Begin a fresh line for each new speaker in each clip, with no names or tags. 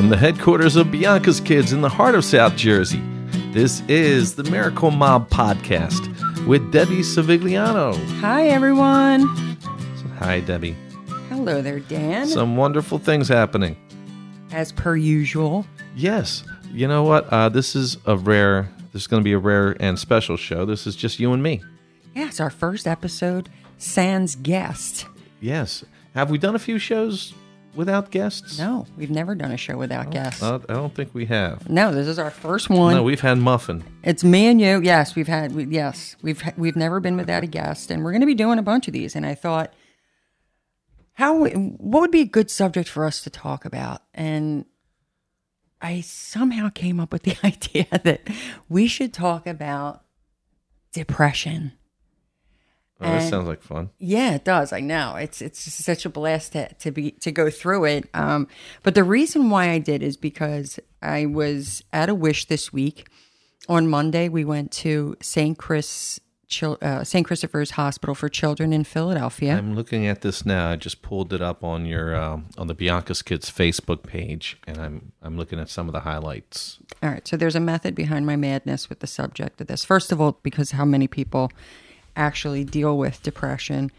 From the headquarters of Bianca's Kids in the heart of South Jersey, this is the Miracle Mob Podcast with Debbie Savigliano.
Hi, everyone.
Hi, Debbie.
Hello there, Dan.
Some wonderful things happening.
As per usual.
Yes. You know what? Uh, this is a rare, this is going to be a rare and special show. This is just you and me.
Yeah, it's our first episode, sans guest.
Yes. Have we done a few shows without guests?
No, we've never done a show without guests.
Uh, I don't think we have.
no, this is our first one.
No, we've had Muffin.
It's me and you. Yes, we've had. We, yes, we've we've never been without a guest, and we're going to be doing a bunch of these. And I thought, how what would be a good subject for us to talk about? And I somehow came up with the idea that we should talk about depression.
Oh, that
And-
sounds like fun.
Yeah, it does. I know it's it's such a blast to, to be to go through it. Um, but the reason why I did is because I was at a wish this week. On Monday, we went to St. Chris uh, St. Christopher's Hospital for Children in Philadelphia.
I'm looking at this now. I just pulled it up on your um, on the Bianca's Kids Facebook page, and I'm I'm looking at some of the highlights.
All right. So there's a method behind my madness with the subject of this. First of all, because how many people actually deal with depression,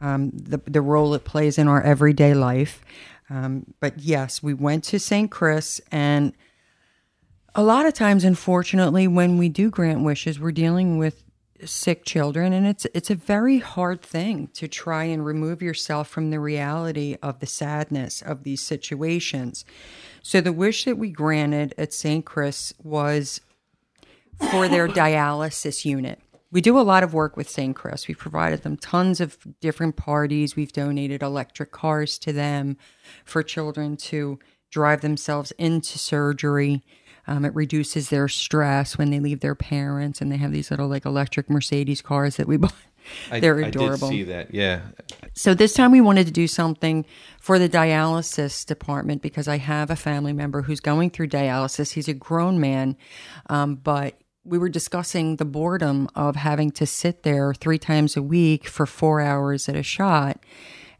um, the the role it plays in our everyday life. Um, but yes, we went to St. Chris, and a lot of times, unfortunately, when we do grant wishes, we're dealing with sick children and it's it's a very hard thing to try and remove yourself from the reality of the sadness of these situations. So the wish that we granted at St. Chris was for their dialysis unit. We do a lot of work with St. Chris. We've provided them tons of different parties. We've donated electric cars to them for children to drive themselves into surgery. Um, it reduces their stress when they leave their parents, and they have these little like electric Mercedes cars that we bought. They're adorable.
I did see that. Yeah,
So this time we wanted to do something for the dialysis department because I have a family member who's going through dialysis. He's a grown man, um, but we were discussing the boredom of having to sit there three times a week for four hours at a shot.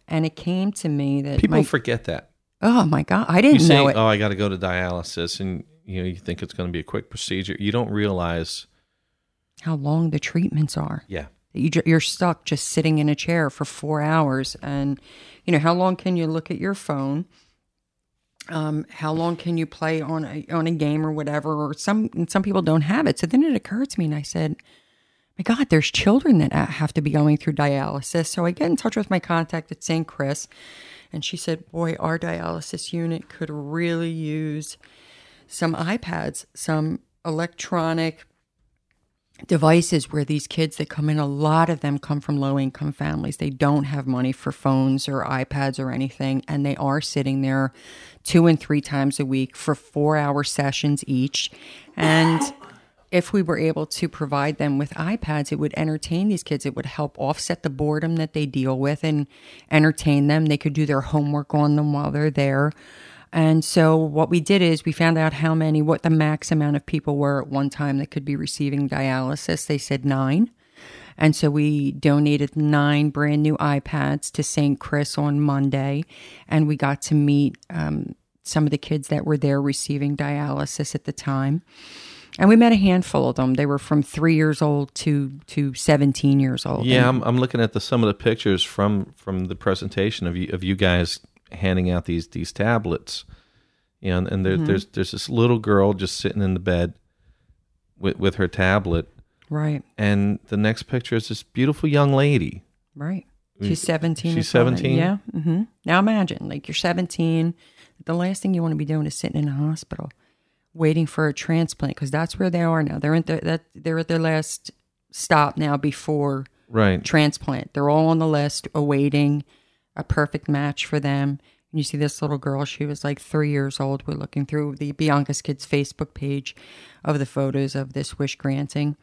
And it came to me that
people
my,
forget that.
oh my god, I didn't
say,
know it.
"Oh, I got to go to dialysis," and you know you think it's going to be a quick procedure. You don't realize,
how long the treatments are.
yeah,
you, you're stuck just sitting in a chair for four hours and you know how long can you look at your phone um, how long can you play on a, on a game or whatever or some some people don't have it. So then it occurred to me and i said my god there's children that have to be going through dialysis. So i get in touch with my contact at st chris and she said boy our dialysis unit could really use some ipads some electronic devices where these kids that come in, a lot of them come from low income families. They don't have money for phones or iPads or anything, and they are sitting there two and three times a week for four hour sessions each. And if we were able to provide them with iPads, it would entertain these kids. It would help offset the boredom that they deal with and entertain them. They could do their homework on them while they're there. And so what we did is we found out how many, what the max amount of people were at one time that could be receiving dialysis. They said nine. And so we donated nine brand new iPads to St. Chris on Monday. And we got to meet um, some of the kids that were there receiving dialysis at the time. And we met a handful of them. They were from three years old to, to 17 years old.
yeah. I'm, I'm looking at the some of the pictures from from the presentation of you of you guys handing out these these tablets. You know, and, and there, there's there's this little girl just sitting in the bed with with her tablet,
Right,
and the next picture is this beautiful young lady.
right. She's 17.
She's 17?
Yeah. Mm-hmm. Now imagine, like, you're 17. The last thing you want to be doing is sitting in a hospital waiting for a transplant because that's where they are now. They're at their, that, they're at their last stop now before
Right.
transplant. They're all on the list awaiting a perfect match for them. And you see this little girl, she was like three years old. We're looking through the Bianca's Kids Facebook page of the photos of this wish granting.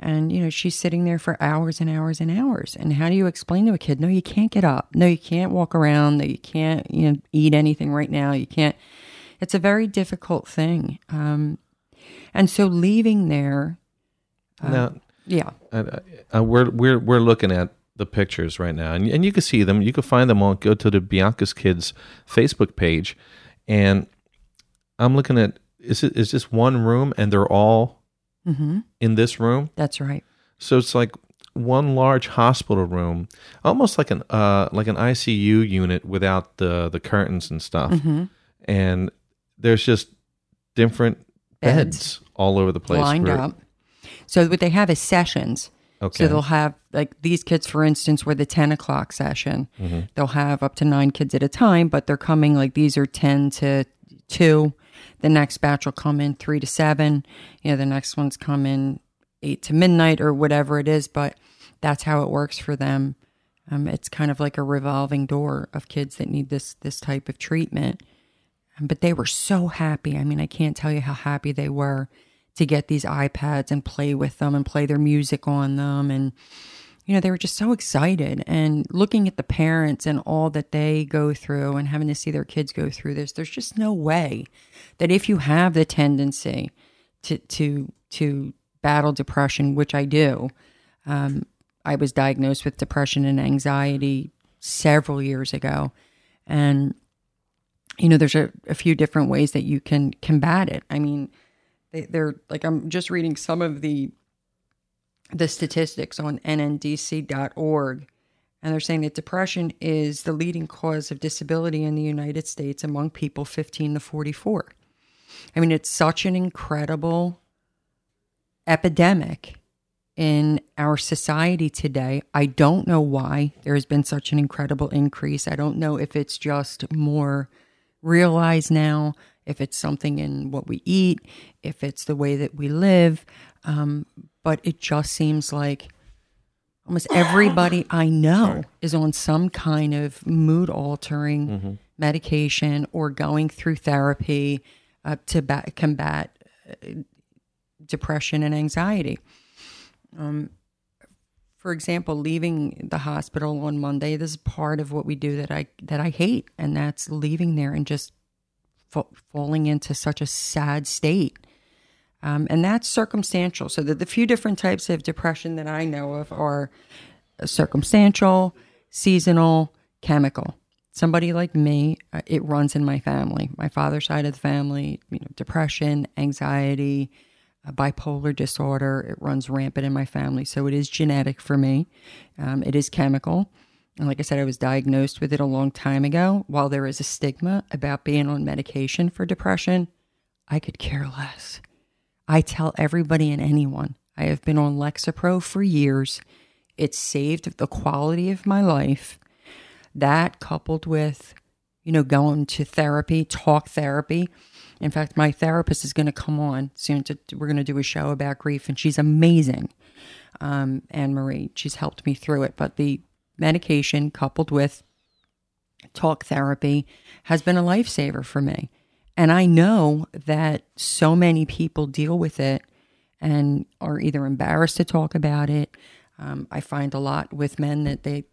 And, you know, she's sitting there for hours and hours and hours. And how do you explain to a kid, no, you can't get up. No, you can't walk around. No, you can't, you know, eat anything right now. You can't. It's a very difficult thing. Um, and so leaving there,
now,
yeah,
uh, uh, we're we're we're looking at the pictures right now, and and you can see them. You can find them on go to the Bianca's Kids Facebook page, and I'm looking at is it is this one room and they're all
hmm
in this room?
That's right.
So it's like one large hospital room, almost like an uh like an ICU unit without the the curtains and stuff.
hmm
And there's just different beds,
Beds.
all over the place.
Lined
where-
up. So what they have is sessions.
Okay.
So they'll have like these kids, for instance, were the ten o'clock session.
Mm-hmm.
They'll have up to nine kids at a time, but they're coming like these are ten to two. The next batch will come in three to seven. You know, the next ones come in eight to midnight or whatever it is. But that's how it works for them. Um, it's kind of like a revolving door of kids that need this this type of treatment. Um, But they were so happy. I mean, I can't tell you how happy they were to get these iPads and play with them and play their music on them. And, you know, they were just so excited. And looking at the parents and all that they go through and having to see their kids go through this, there's just no way that if you have the tendency to, to, to battle depression, which I do, um, I was diagnosed with depression and anxiety several years ago. And, you know, there's a, a few different ways that you can combat it. I mean, they, they're like, I'm just reading some of the, the statistics on nndc.org. And they're saying that depression is the leading cause of disability in the United States among people 15 to 44. I mean, it's such an incredible epidemic in our society today. I don't know why there has been such an incredible increase. I don't know if it's just more realized now, if it's something in what we eat, if it's the way that we live. Um, but it just seems like almost everybody I know is on some kind of mood altering medication or going through therapy uh, to ba- combat uh, depression and anxiety. Um, for example, leaving the hospital on Monday, this is part of what we do that I that I hate, and that's leaving there and just fa- falling into such a sad state. Um, and that's circumstantial. So the, the few different types of depression that I know of are circumstantial, seasonal, chemical. Somebody like me, uh, it runs in my family. My father's side of the family, you know, depression, anxiety, uh, bipolar disorder. It runs rampant in my family. So it is genetic for me. Um, it is chemical. And like I said, I was diagnosed with it a long time ago. While there is a stigma about being on medication for depression, I could care less. I tell everybody and anyone I have been on Lexapro for years. It saved the quality of my life. That coupled with, you know, going to therapy, talk therapy. In fact, my therapist is going to come on soon. To we're going to do a show about grief, and she's amazing. Um, Anne Marie, she's helped me through it. But the medication coupled with talk therapy has been a lifesaver for me. And I know that so many people deal with it and are either embarrassed to talk about it. Um, I find a lot with men that they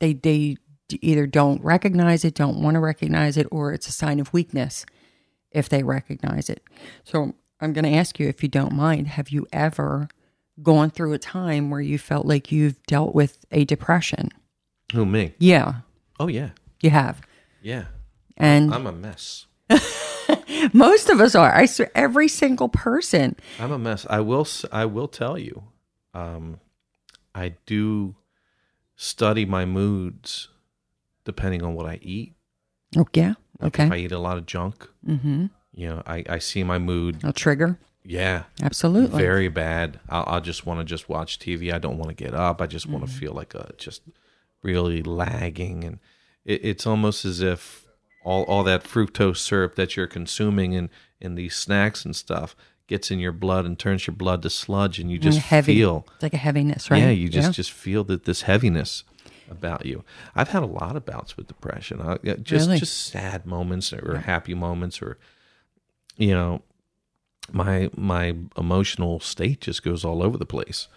they they either don't recognize it, don't want to recognize it, or it's a sign of weakness if they recognize it. So I'm going to ask you, if you don't mind, have you ever gone through a time where you felt like you've dealt with a depression?
Who me?
Yeah,
Oh yeah,
you have.
yeah.
And
I'm a mess.
most of us are. I swear, every single person.
I'm a mess. I will. I will tell you. Um, I do study my moods depending on what I eat.
Oh yeah.
Like
Okay.
If I eat a lot of junk,
mm-hmm.
you know, I, I see my mood.
A trigger.
Yeah,
Absolutely.
very bad. I'll, I'll just want to just watch TV. I don't want to get up. I just want to
Mm-hmm.
feel like a just really lagging, and it, it's almost as if all all that fructose syrup that you're consuming in in these snacks and stuff gets in your blood and turns your blood to sludge, and you just
heavy.
feel
It's like a heaviness, right?
yeah, you just just feel that this heaviness about you. I've had a lot of bouts with depression. I, just
Really?
just sad moments or happy moments or you know my my emotional state just goes all over the place.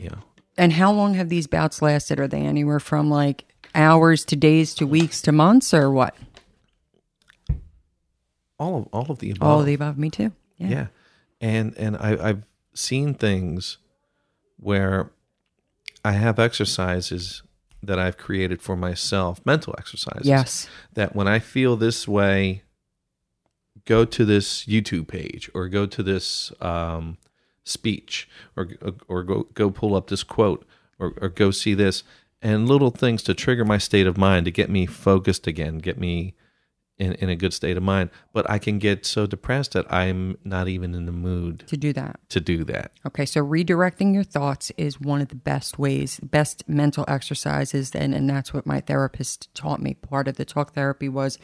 Yeah.
And how long have these bouts lasted? Are they anywhere from like hours to days to weeks to months or what?
All of all of the above.
All of the above. Me too. Yeah.
yeah. And and I, I've seen things where I have exercises that I've created for myself, mental exercises.
Yes.
that when I feel this way go to this YouTube page or go to this um, speech or or go go pull up this quote or, or go see this and little things to trigger my state of mind to get me focused again, get me in, in a good state of mind. But I can get so depressed that I'm not even in the mood
to do that.
to do that.
Okay, so redirecting your thoughts is one of the best ways, best mental exercises, and, and that's what my therapist taught me. Part of the talk therapy was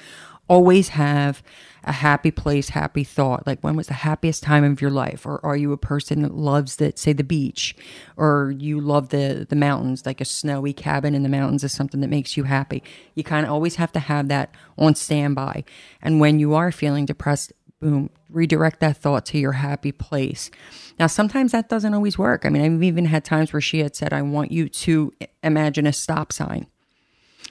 always have a happy place, happy thought. Like when was the happiest time of your life? Or are you a person that loves that, say the beach? Or you love the the mountains, like a snowy cabin in the mountains is something that makes you happy. You kind of always have to have that on standby. And when you are feeling depressed, boom, redirect that thought to your happy place. Now, sometimes that doesn't always work. I mean, I've even had times where she had said, I want you to imagine a stop sign.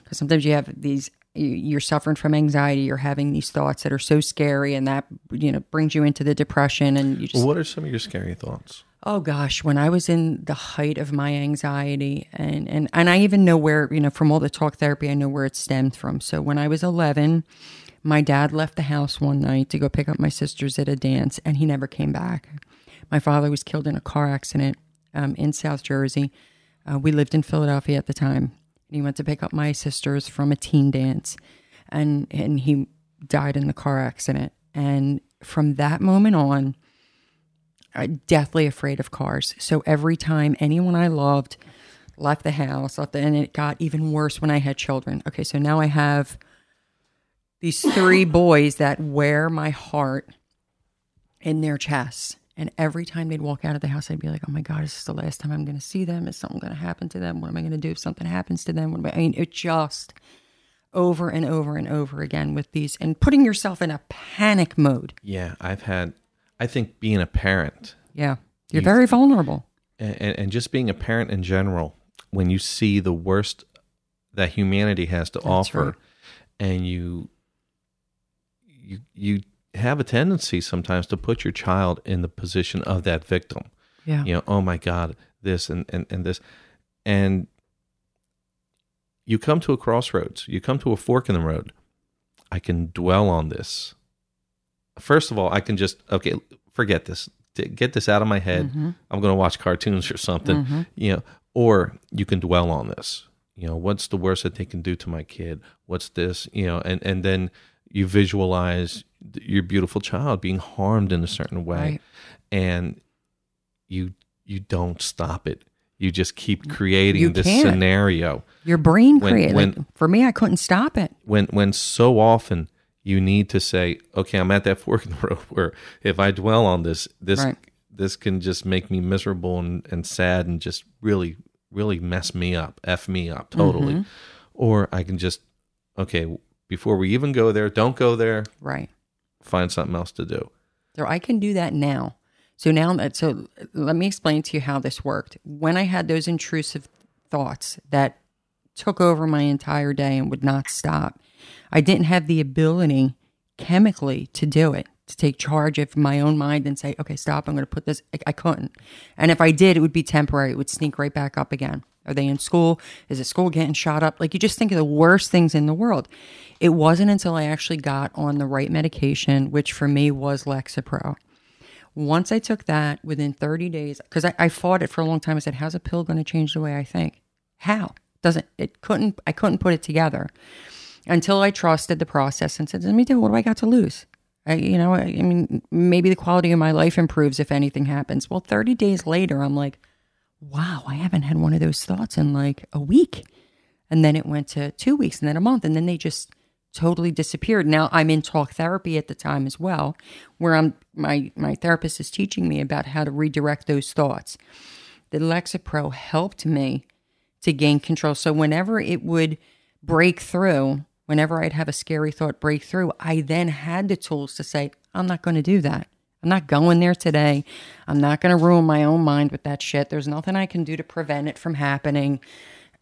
Because sometimes you have these, you're suffering from anxiety, you're having these thoughts that are so scary, and that, you know, brings you into the depression. And you just,
what are some of your scary thoughts?
Oh gosh, when I was in the height of my anxiety and and and I even know where, you know, from all the talk therapy, I know where it stemmed from. So when I was 11, my dad left the house one night to go pick up my sisters at a dance and he never came back. My father was killed in a car accident um, in South Jersey. Uh, we lived in Philadelphia at the time. And he went to pick up my sisters from a teen dance and and he died in the car accident. And from that moment on, uh, deathly afraid of cars. So every time anyone I loved left the house, left the, and it got even worse when I had children. Okay, so now I have these three boys that wear my heart in their chests. And every time they'd walk out of the house, I'd be like, "Oh my God, is this the last time I'm going to see them? Is something going to happen to them? What am I going to do if something happens to them? What am I, I mean, it just over and over and over again with these, and putting yourself in a panic mode.
Yeah, I've had. I think being a parent
Yeah, you're very vulnerable.
and, and just being a parent in general, when you see the worst that humanity has to offer,
right.
and you you you have a tendency sometimes to put your child in the position of that victim.
Yeah.
You know, oh my God, this and, and, and this. And you come to a crossroads, you come to a fork in the road. I can dwell on this. First of all, I can just, okay, forget this. Get this out of my head. Mm-hmm. I'm going to watch cartoons or something, mm-hmm. you know, or you can dwell on this. You know, what's the worst that they can do to my kid? What's this? You know, and, and then you visualize your beautiful child being harmed in a certain way.
Right.
And you you don't stop it. You just keep creating
You
this
can't.
scenario
Your brain
When-
created.
when-
for me, I couldn't stop it.
when when so often you need to say, okay, I'm at that fork in the road where if I dwell on this, this
Right.
this can just make me miserable and, and sad and just really really mess me up, f me up totally.
Mm-hmm.
Or I can just okay before we even go there, don't go there.
Right.
Find something else to do.
So I can do that now. So now that so uh, let me explain to you how this worked. When I had those intrusive thoughts that took over my entire day and would not stop, I didn't have the ability chemically to do it, to take charge of my own mind and say, okay, stop, I'm going to put this. I, I couldn't. And if I did, it would be temporary. It would sneak right back up again. Are they in school? Is the school getting shot up? Like you just think of the worst things in the world. It wasn't until I actually got on the right medication, which for me was Lexapro. Once I took that within 30 days, because I, I fought it for a long time. I said, how's a pill going to change the way I think? How? Doesn't it couldn't I couldn't put it together until I trusted the process and said, let me do it. What do I got to lose? I, you know, I, I mean, maybe the quality of my life improves if anything happens. Well, 30 days later, I'm like, wow, I haven't had one of those thoughts in like a week. And then it went to two weeks and then a month. And then they just totally disappeared. Now I'm in talk therapy at the time as well, where I'm my my therapist is teaching me about how to redirect those thoughts. The Lexapro helped me to gain control. So whenever it would break through, whenever I'd have a scary thought break through, I then had the tools to say, I'm not going to do that. I'm not going there today. I'm not going to ruin my own mind with that shit. There's nothing I can do to prevent it from happening.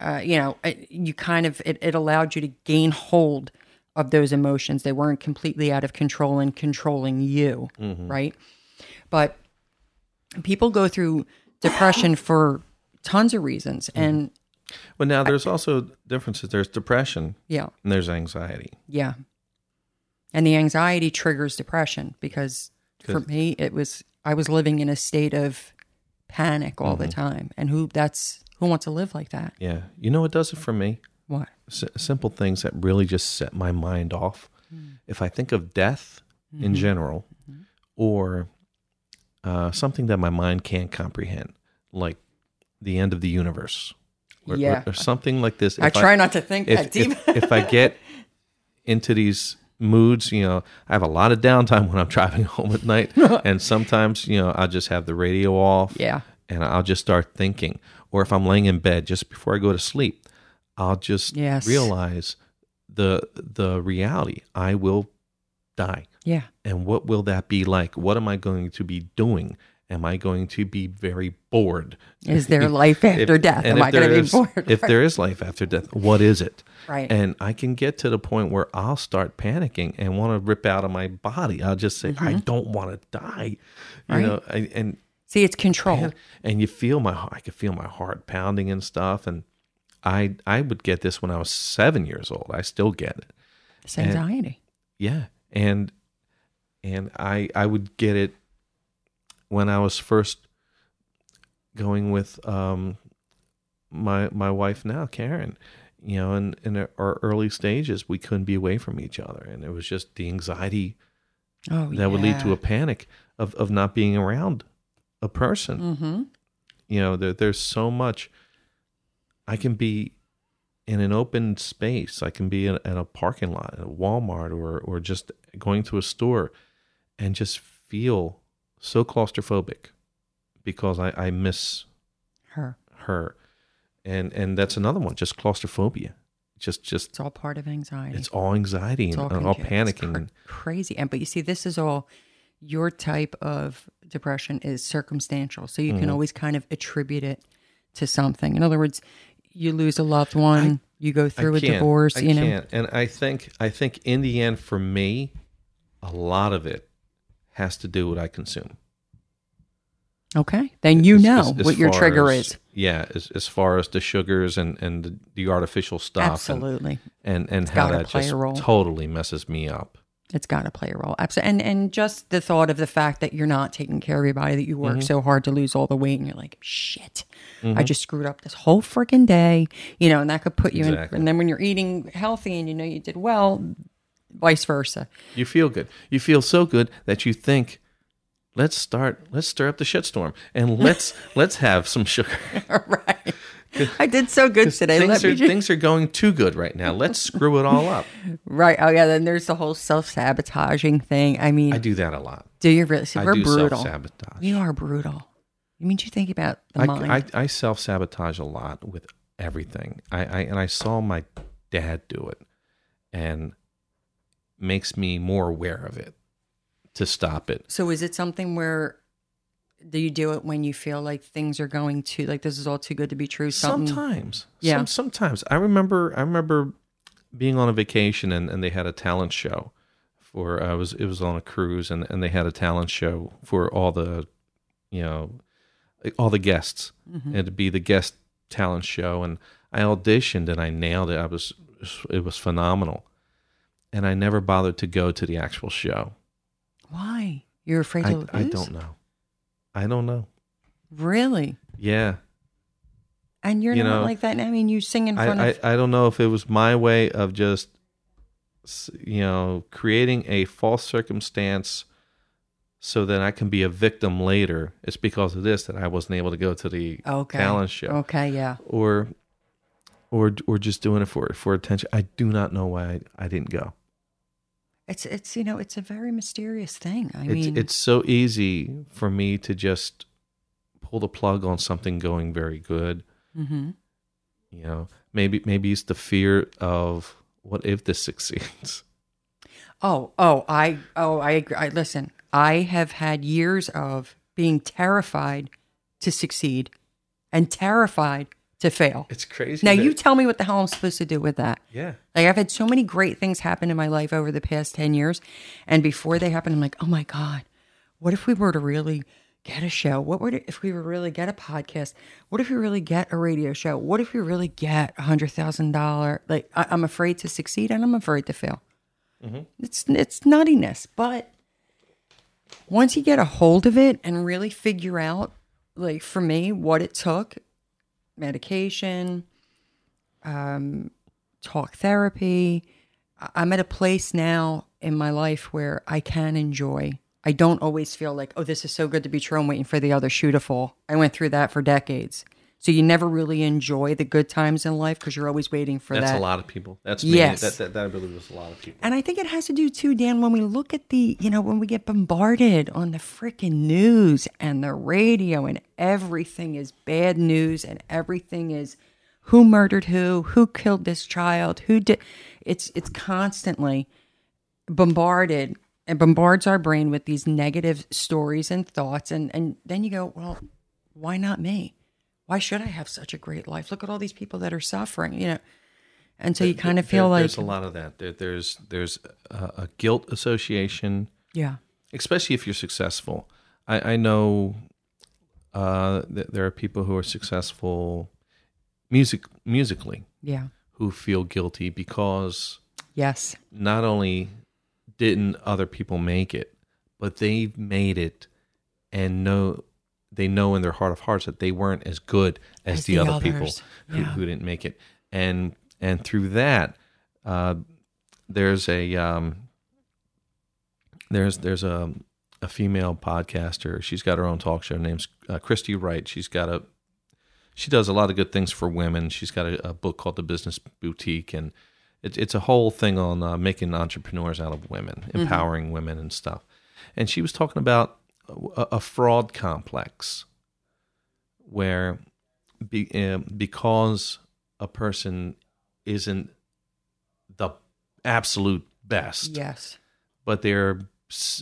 Uh, you know, it, you kind of, it, it allowed you to gain hold of those emotions. They weren't completely out of control and controlling you, right? But people go through depression for tons of reasons. And
Well, now there's also differences. There's depression
yeah,
and there's anxiety.
yeah, And the anxiety triggers depression because for me, it was, I was living in a state of panic all
Mm-hmm.
the time. And who, that's, who wants to live like that?
Yeah. You know what does it for me?
What?
S- simple things that really just set my mind off. If I think of death in general, or uh, something that my mind can't comprehend, like the end of the universe, or, or-
Yeah.
or, something like this.
I
If
try not to think that deep.
if, if I get into these moods, you know, I have a lot of downtime when I'm driving home at night, and sometimes, you know, I'll just have the radio off,
Yeah.
and I'll just start thinking. Or if I'm laying in bed just before I go to sleep, I'll just
Yes.
realize the the reality. I will die,
yeah.
and what will that be like? What am I going to be doing? Am I going to be very bored?
Is there life after
If-
death? Am I going to be bored?
If there is life after death, what is it?
Right.
And I can get to the point where I'll start panicking and want to rip out of my body. I'll just say, I don't want to die. You
Mm-hmm. Right.
know, I, and
See, it's control.
and, and you feel my I could feel my heart pounding and stuff. And I I would get this when I was seven years old. I still get it.
It's anxiety.
Yeah. And and I I would get it when I was first going with um my my wife now, Karen. You know, in in our early stages, we couldn't be away from each other, and it was just the anxiety
Oh,
that would lead to a panic of of not being around a person.
Mm-hmm.
You know, there, there's so much. I can be in an open space. I can be in, in a parking lot, at a Walmart, or or just going to a store, and just feel so claustrophobic because I, I miss
Her.
her, and and that's another one. Just claustrophobia. Just just
It's all part of anxiety.
it's all anxiety
It's
and, and all
conge- it's
panicking. and
crazy. And but you see, this is all your type of depression is circumstantial, so you
Mm-hmm.
can always kind of attribute it to something. In other words, you lose a loved one, you go through a divorce.
I
you know,
can't. And I think I think in the end, for me, a lot of it has to do with what I consume.
okay, then you
As-
know
as- as
what your trigger is.
Yeah, as, as far as the sugars and and the, the artificial stuff,
Absolutely,
and and, and how that just totally messes me up.
it's got to play a role. Absolutely, and and just the thought of the fact that you're not taking care of your body, that you
Mm-hmm.
work so hard to lose all the weight, and you're like, shit, I just screwed up this whole freaking day, you know, and that could put you
Exactly.
in. And then when you're eating healthy and you know you did well, vice versa.
You feel good. You feel so good that you think, let's start. Let's stir up the shitstorm and let's let's have some sugar.
right. I did so good today. Let
things
me
are
just-
things are going too good right now. Let's screw it all up.
right. Oh yeah. Then there's the whole self sabotaging thing. I mean,
I do that a lot.
do you really? See,
I
we're
do
brutal.
self sabotage.
We are brutal. You mean you think about the
I,
mind?
I, I self sabotage a lot with everything. I, I and I saw my dad do it, and makes me more aware of it to stop it.
so is it something where? Do you do it when you feel like things are going to like this is all too good to be true? Something
Sometimes,
Yeah.
Some, sometimes I remember. I remember being on a vacation and, and they had a talent show for. I was it was on a cruise and and they had a talent show for all the, you know, all the guests
Mm-hmm.
and to be the guest talent show and I auditioned and I nailed it. I was it was phenomenal. And I never bothered to go to the actual show.
Why? You're afraid
I,
to lose?
I don't know. I don't know.
Really?
Yeah.
And you're
You
not
know,
like that. I mean, you sing in front
I,
of.
I, I don't know if it was my way of just s- you know creating a false circumstance so that I can be a victim later. It's because of this that I wasn't able to go to the
Okay.
talent show.
Okay. Yeah.
or or or just doing it for for attention. I do not know why I, I didn't go.
It's it's you know it's a very mysterious thing. I
It's
mean,
it's so easy for me to just pull the plug on something going very good.
mhm.
You know, maybe maybe it's the fear of what if this succeeds.
Oh, oh, I, oh, I agree. I listen. I have had years of being terrified to succeed and terrified to fail.
It's crazy.
Now
that-
you tell me what the hell I'm supposed to do with that.
yeah.
Like I've had so many great things happen in my life over the past 10 years and before they happen I'm like, "Oh my god, what if we were to really get a show? What would it, if we were really get a podcast? What if we really get a radio show? What if we really get a $100,000 like I, I'm afraid to succeed and I'm afraid to fail. Mm-hmm. It's it's nuttiness, but once you get a hold of it and really figure out, like for me, what it took, medication, um, talk therapy. I'm at a place now in my life where I can enjoy. I don't always feel like, oh, this is so good to be true. I'm waiting for the other shoe to fall. I went through that for decades. So you never really enjoy the good times in life because you're always waiting for
That's
that.
a lot of people. That's me.
Yes.
That, that, that I believe is a lot of people.
And I think it has to do too, Dan, when we look at the, you know, when we get bombarded on the freaking news and the radio and everything is bad news and everything is who murdered who, who killed this child, who did it's it's constantly bombarded and bombards our brain with these negative stories and thoughts and and then you go, well, why not me? Why should I have such a great life? Look at all these people that are suffering, you know. And so you kind of feel
There-
like
there's a lot of that. There, there's there's a, a guilt association,
yeah.
especially if you're successful. I, I know uh, that there are people who are successful music musically
Yeah.
who feel guilty because
Yes.
not only didn't other people make it, but they made it and know they know in their heart of hearts that they weren't as good as,
As
the,
the
other people who,
Yeah.
who didn't make it. And and through that, uh, there's a um, there's there's a a female podcaster. She's got her own talk show. Her name's uh, Christy Wright. She's got a she does a lot of good things for women. She's got a, a book called The Business Boutique, and it, it's a whole thing on uh, making entrepreneurs out of women, empowering women and stuff. And she was talking about a, a fraud complex where be, uh, because a person isn't the absolute best,
Yes.
but they're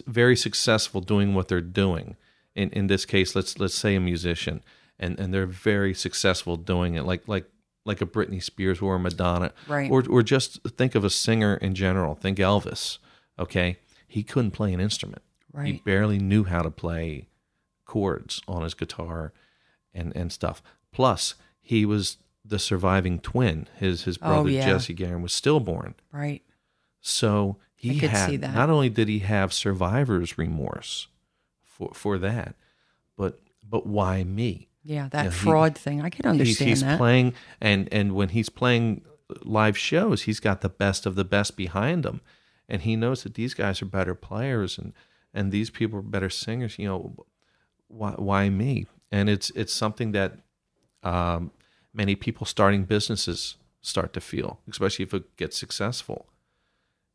very successful doing what they're doing. In in this case, let's let's say a musician, and and they're very successful doing it, like like like a Britney Spears or a Madonna,
Right.
Or or just think of a singer in general. Think Elvis. Okay, he couldn't play an instrument. He barely knew how to play chords on his guitar, and and stuff. Plus, he was the surviving twin. His his
Oh,
brother
yeah.
Jesse Garon was stillborn.
Right.
So he had
see that.
not only did he have survivor's remorse for for that, but but why me?
Yeah. That
Yeah, he-
fraud thing. I can
He's,
understand
he's
that.
playing and and when he's playing live shows, he's got the best of the best behind him, and he knows that these guys are better players and and these people are better singers. You know, why why me? And it's it's something that um, many people starting businesses start to feel, especially if it gets successful.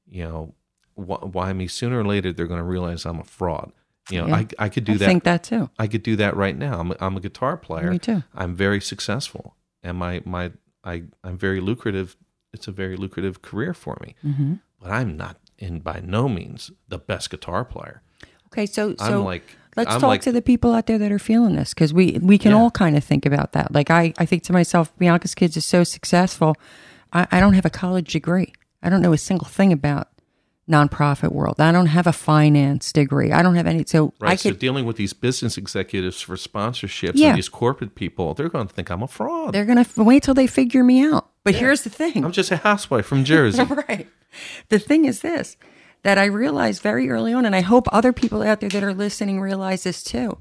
You know, wh- why me? Sooner or later, they're going to realize I'm a fraud. You know,
Yeah.
I I could do
I
that.
think that too.
I could do that right now. I'm a, I'm a guitar player.
Me too.
I'm very successful, and my my I I'm very lucrative. It's a very lucrative career for me.
Mm-hmm.
But I'm not in by no means the best guitar player.
Okay. So,
I'm
so
like
let's
I'm
talk
like,
to the people out there that are feeling this because we, we can
Yeah.
all kind of think about that. Like I, I think to myself, Bianca's kids is so successful. I, I don't have a college degree. I don't know a single thing about nonprofit world. I don't have a finance degree. I don't have any. So
right.
I
so
could,
dealing with these business executives for sponsorships
Yeah.
and these corporate people, they're going to think I'm a fraud.
they're going to f- wait till they figure me out. But here's the thing.
I'm just a housewife from Jersey.
right. The thing is this that I realized very early on, and I hope other people out there that are listening realize this too,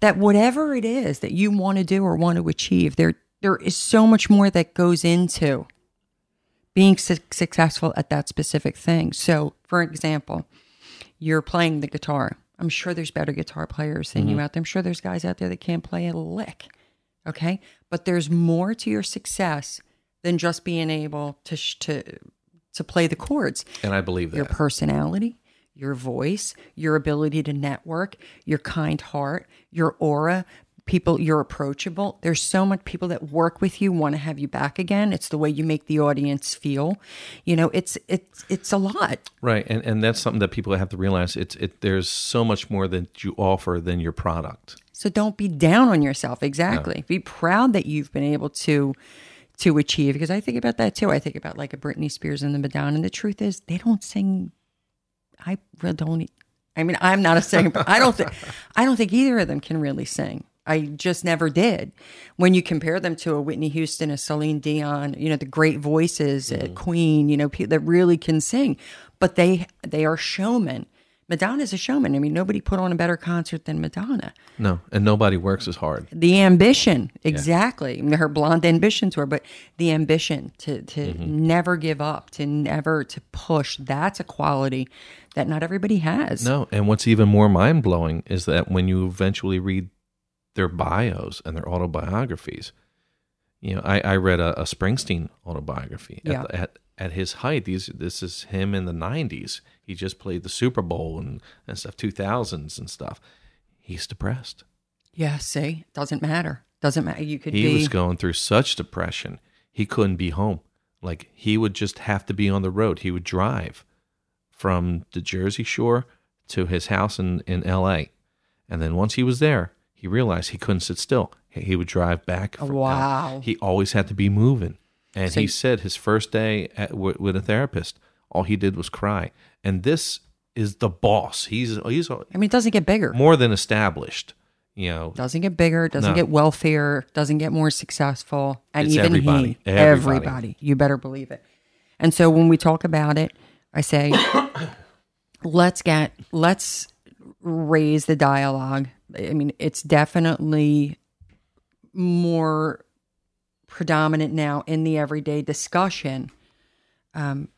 that whatever it is that you want to do or want to achieve, there there is so much more that goes into being su- successful at that specific thing. So, for example, you're playing the guitar. I'm sure there's better guitar players than you mm-hmm. out there. I'm sure there's guys out there that can't play a lick. Okay, but there's more to your success than just being able to sh- to to play the chords.
and I believe that.
Your personality, your voice, your ability to network, your kind heart, your aura, people you're approachable. There's so much people that work with you want to have you back again. It's the way you make the audience feel. You know, it's it's it's a lot.
Right, and and that's something that people have to realize. It's it. There's so much more that you offer than your product.
So don't be down on yourself. Exactly. Be proud that you've been able to to achieve. Because I think about that too. I think about like a Britney Spears and the Madonna. And the truth is, they don't sing. I really don't. I mean, I'm not a singer, but I don't think I don't think either of them can really sing. I just never did. When you compare them to a Whitney Houston, a Celine Dion, you know, the great voices,
Mm-hmm.
Queen, you know, people that really can sing, but they they are showmen. Madonna's a showman. I mean, nobody put on a better concert than Madonna.
No, and nobody works as hard.
The ambition, exactly. I mean, her blonde ambitions were, but the ambition to to
Mm-hmm.
never give up, to never to push. That's a quality that not everybody has.
No, and what's even more mind blowing is that when you eventually read their bios and their autobiographies, you know, I, I read a, a Springsteen autobiography. At,
Yeah.
the- at at his height, these this is him in the '90s. He just played the Super Bowl and and stuff, 2000s and stuff. He's depressed.
Yeah, see, doesn't matter. Doesn't matter. You could
He
be
was going through such depression. He couldn't be home. Like he would just have to be on the road. He would drive from the Jersey Shore to his house in, in LA. And then once he was there, he realized he couldn't sit still. He would drive back. from-
Wow.
He always had to be moving. And
So-
he said his first day at, with a therapist, all he did was cry. And this is the boss. He's he's
I mean, it doesn't get bigger.
more than established. You know,
Doesn't get bigger. Doesn't
No.
get wealthier. Doesn't get more successful. And
It's
even
everybody.
he,
Everybody.
everybody, you better believe it. And so when we talk about it, I say, let's get, let's raise the dialogue. I mean, it's definitely more predominant now in the everyday discussion.
Um,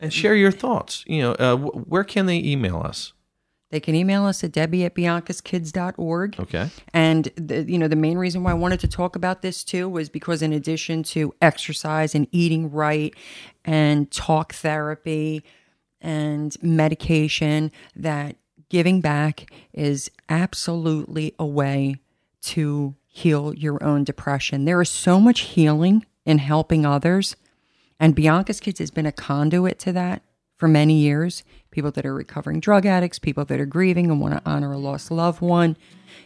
and share your thoughts. You know, uh, wh- where can they email us?
They can email us at debbie at biancaskids.org.
Okay.
And the, you know, the main reason why I wanted to talk about this too was because in addition to exercise and eating right and talk therapy and medication, that giving back is absolutely a way to heal your own depression. There is so much healing in helping others. And Bianca's Kids has been a conduit to that for many years. People that are recovering drug addicts, people that are grieving and want to honor a lost loved one.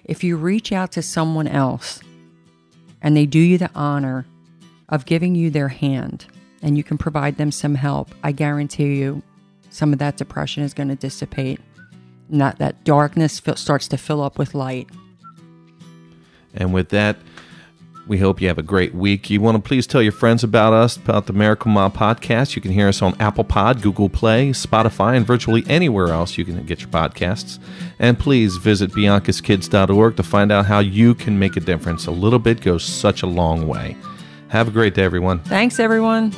If you reach out to someone else and they do you the honor of giving you their hand and you can provide them some help, I guarantee you some of that depression is going to dissipate. Not that darkness starts to fill up with light.
And with that, we hope you have a great week. You want to please tell your friends about us, about the Miracle Mile podcast. You can hear us on Apple Pod, Google Play, Spotify, and virtually anywhere else you can get your podcasts. And please visit biancaskids.org to find out how you can make a difference. A little bit goes such a long way. Have a great day, everyone.
Thanks, everyone.